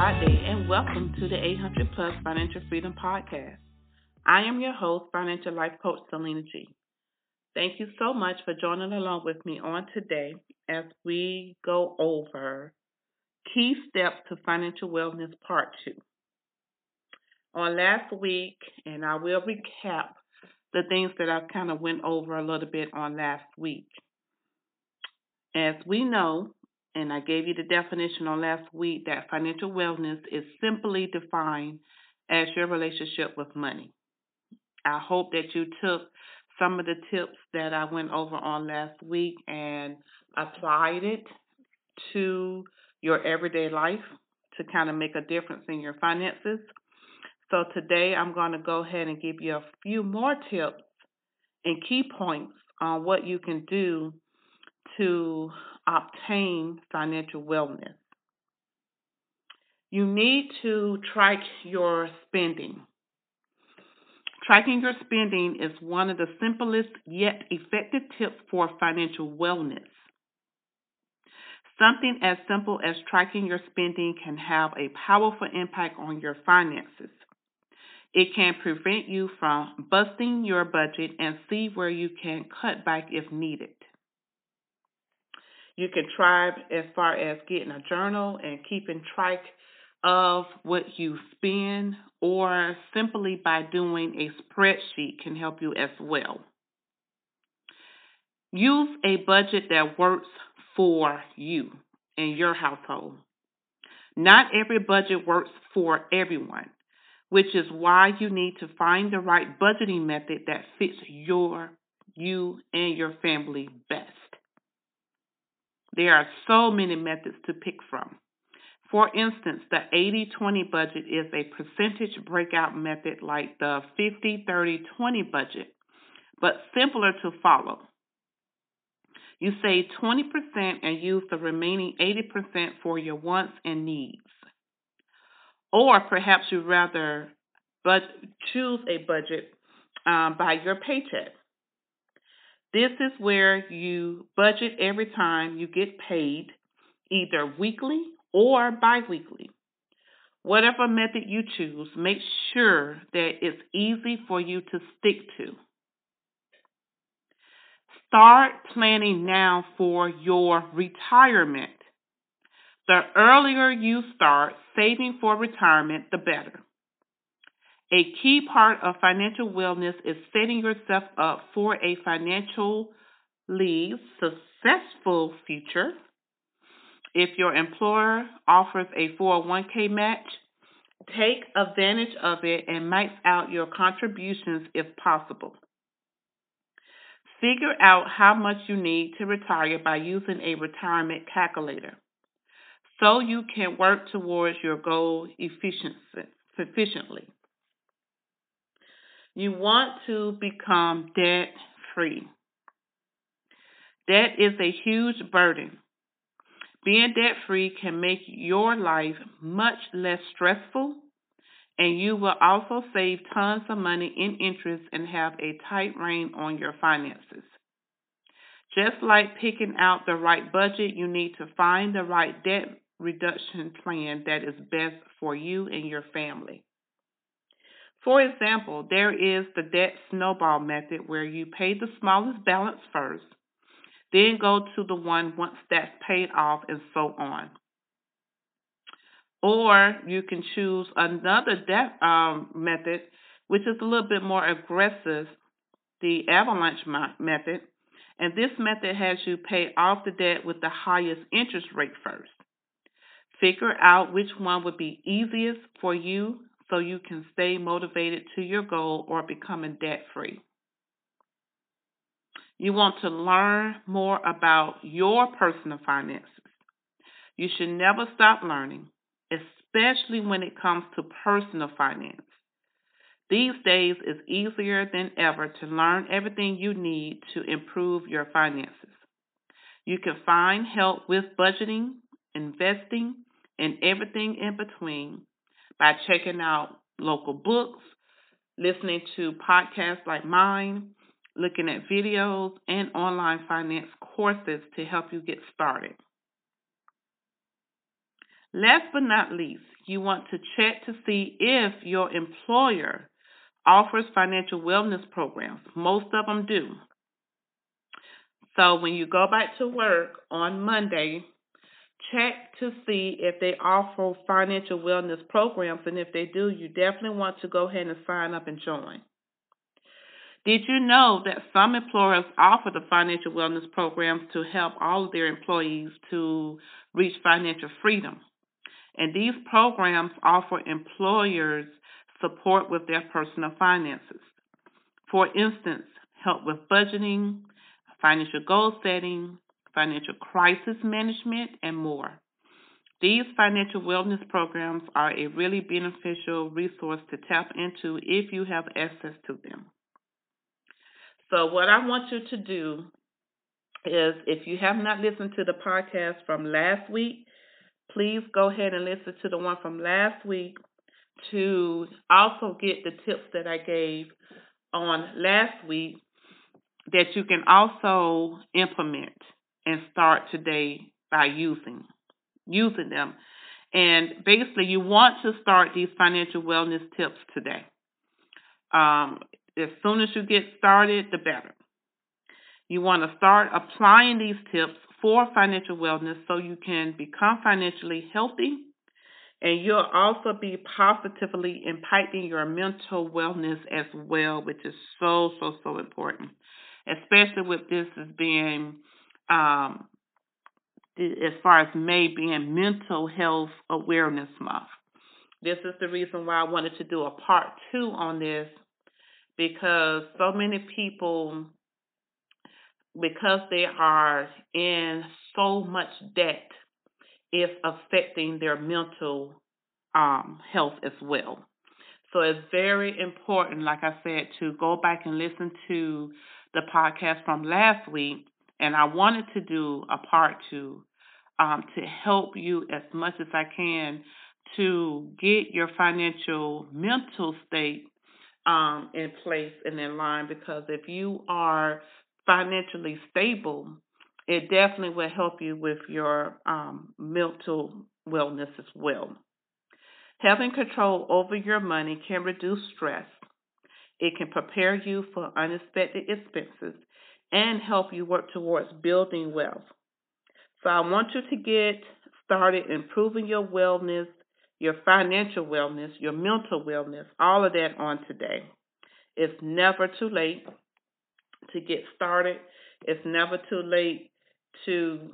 Friday and welcome to the 800 Plus Financial Freedom Podcast. I am your host, Financial Life Coach Selena G. Thank you so much for joining along with me on today as we go over Key Steps to Financial Wellness Part 2. On last week, and I will recap the things that I kind of went over a little bit on last week. As we know, and I gave you the definition on last week, that financial wellness is simply defined as your relationship with money. I hope that you took some of the tips that I went over on last week and applied it to your everyday life to kind of make a difference in your finances. So today I'm going to go ahead and give you a few more tips and key points on what you can do to obtain financial wellness. You need to track your spending. Tracking your spending is one of the simplest yet effective tips for financial wellness. Something as simple as tracking your spending can have a powerful impact on your finances. It can prevent you from busting your budget and see where you can cut back if needed. You can try as far as getting a journal and keeping track of what you spend, or simply by doing a spreadsheet can help you as well. Use a budget that works for you and your household. Not every budget works for everyone, which is why you need to find the right budgeting method that fits your you and your family best. There are so many methods to pick from. For instance, the 80 20 budget is a percentage breakout method like the 50 30 20 budget, but simpler to follow. You save 20% and use the remaining 80% for your wants and needs. Or perhaps you'd rather but choose a budget um, by your paycheck. This is where you budget every time you get paid, either weekly or biweekly. Whatever method you choose, make sure that it's easy for you to stick to. Start planning now for your retirement. The earlier you start saving for retirement, the better. A key part of financial wellness is setting yourself up for a financially successful future if your employer offers a 401k match, take advantage of it and max out your contributions if possible. Figure out how much you need to retire by using a retirement calculator so you can work towards your goal efficiently. You want to become debt free. Debt is a huge burden being debt free can make your life much less stressful, and you will also save tons of money in interest and have a tight rein on your finances. Just like picking out the right budget, you need to find the right debt reduction plan that is best for you and your family. For example, there is the debt snowball method where you pay the smallest balance first then go to the one once that's paid off and so on. Or you can choose another debt um, method, which is a little bit more aggressive, the avalanche method. And this method has you pay off the debt with the highest interest rate first. Figure out which one would be easiest for you so you can stay motivated to your goal or becoming debt free. You want to learn more about your personal finances. You should never stop learning, especially when it comes to personal finance. These days, it's easier than ever to learn everything you need to improve your finances. You can find help with budgeting, investing, and everything in between by checking out local books, listening to podcasts like mine, looking at videos, and online finance courses to help you get started. Last but not least, you want to check to see if your employer offers financial wellness programs. Most of them do. So when you go back to work on Monday, check to see if they offer financial wellness programs, and if they do, you definitely want to go ahead and sign up and join. Did you know that some employers offer the financial wellness programs to help all of their employees to reach financial freedom? And these programs offer employers support with their personal finances. For instance, help with budgeting, financial goal setting, financial crisis management, and more. These financial wellness programs are a really beneficial resource to tap into if you have access to them. So, what I want you to do is if you have not listened to the podcast from last week, please go ahead and listen to the one from last week to also get the tips that I gave on last week that you can also implement and start today by using using them. And basically, you want to start these financial wellness tips today. Um, as soon as you get started, the better. You want to start applying these tips for financial wellness so you can become financially healthy and you'll also be positively impacting your mental wellness as well, which is so, so, so important, especially with this as being, um, as far as May being Mental Health Awareness Month. This is the reason why I wanted to do a part two on this because so many people, because they are in so much debt, is affecting their mental um, health as well. So it's very important, like I said, to go back and listen to the podcast from last week. And I wanted to do a part two um, to help you as much as I can to get your financial mental state um, in place and in line because if you are financially stable, it definitely will help you with your um, mental wellness as well. Having control over your money can reduce stress. It can prepare you for unexpected expenses and help you work towards building wealth. So I want you to get started improving your wellness your financial wellness, your mental wellness, all of that on today. It's never too late to get started. It's never too late to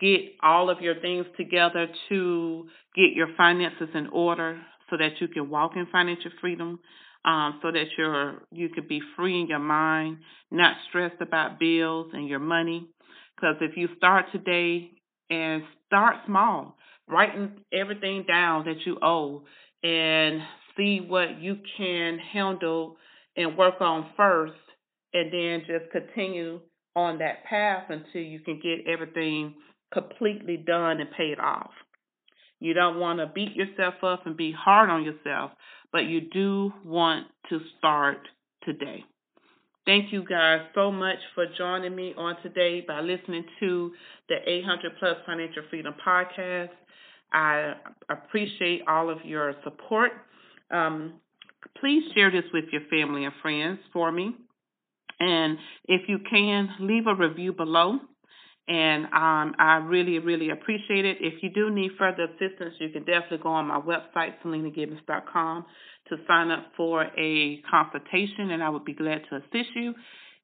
get all of your things together to get your finances in order so that you can walk in financial freedom, um, so that you're you can be free in your mind, not stressed about bills and your money. Because if you start today and start small, writing everything down that you owe and see what you can handle and work on first and then just continue on that path until you can get everything completely done and paid off. You don't want to beat yourself up and be hard on yourself, but you do want to start today. Thank you guys so much for joining me on today by listening to the 800 Plus Financial Freedom Podcast. I appreciate all of your support. Um, please share this with your family and friends for me. And if you can, leave a review below. And um, I really, really appreciate it. If you do need further assistance, you can definitely go on my website, selenagibbons.com, to sign up for a consultation, and I would be glad to assist you.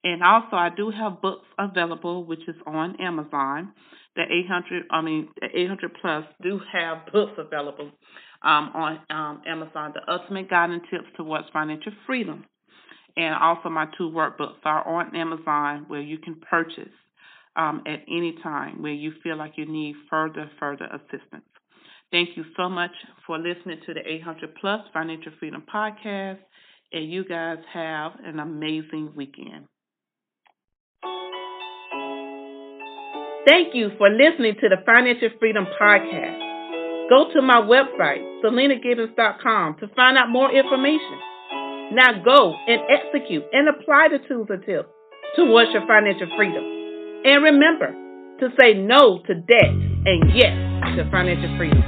And also, I do have books available, which is on Amazon the 800, I mean, the 800 plus do have books available um, on um, Amazon, The Ultimate Guide and Tips Towards Financial Freedom. And also, my two workbooks are on Amazon where you can purchase um, at any time where you feel like you need further, further assistance. Thank you so much for listening to the 800 Plus Financial Freedom Podcast. And you guys have an amazing weekend. Thank you for listening to the Financial Freedom Podcast. Go to my website, selenagibbons.com, to find out more information. Now go and execute and apply the tools and tips towards your financial freedom. And remember to say no to debt and yes to financial freedom.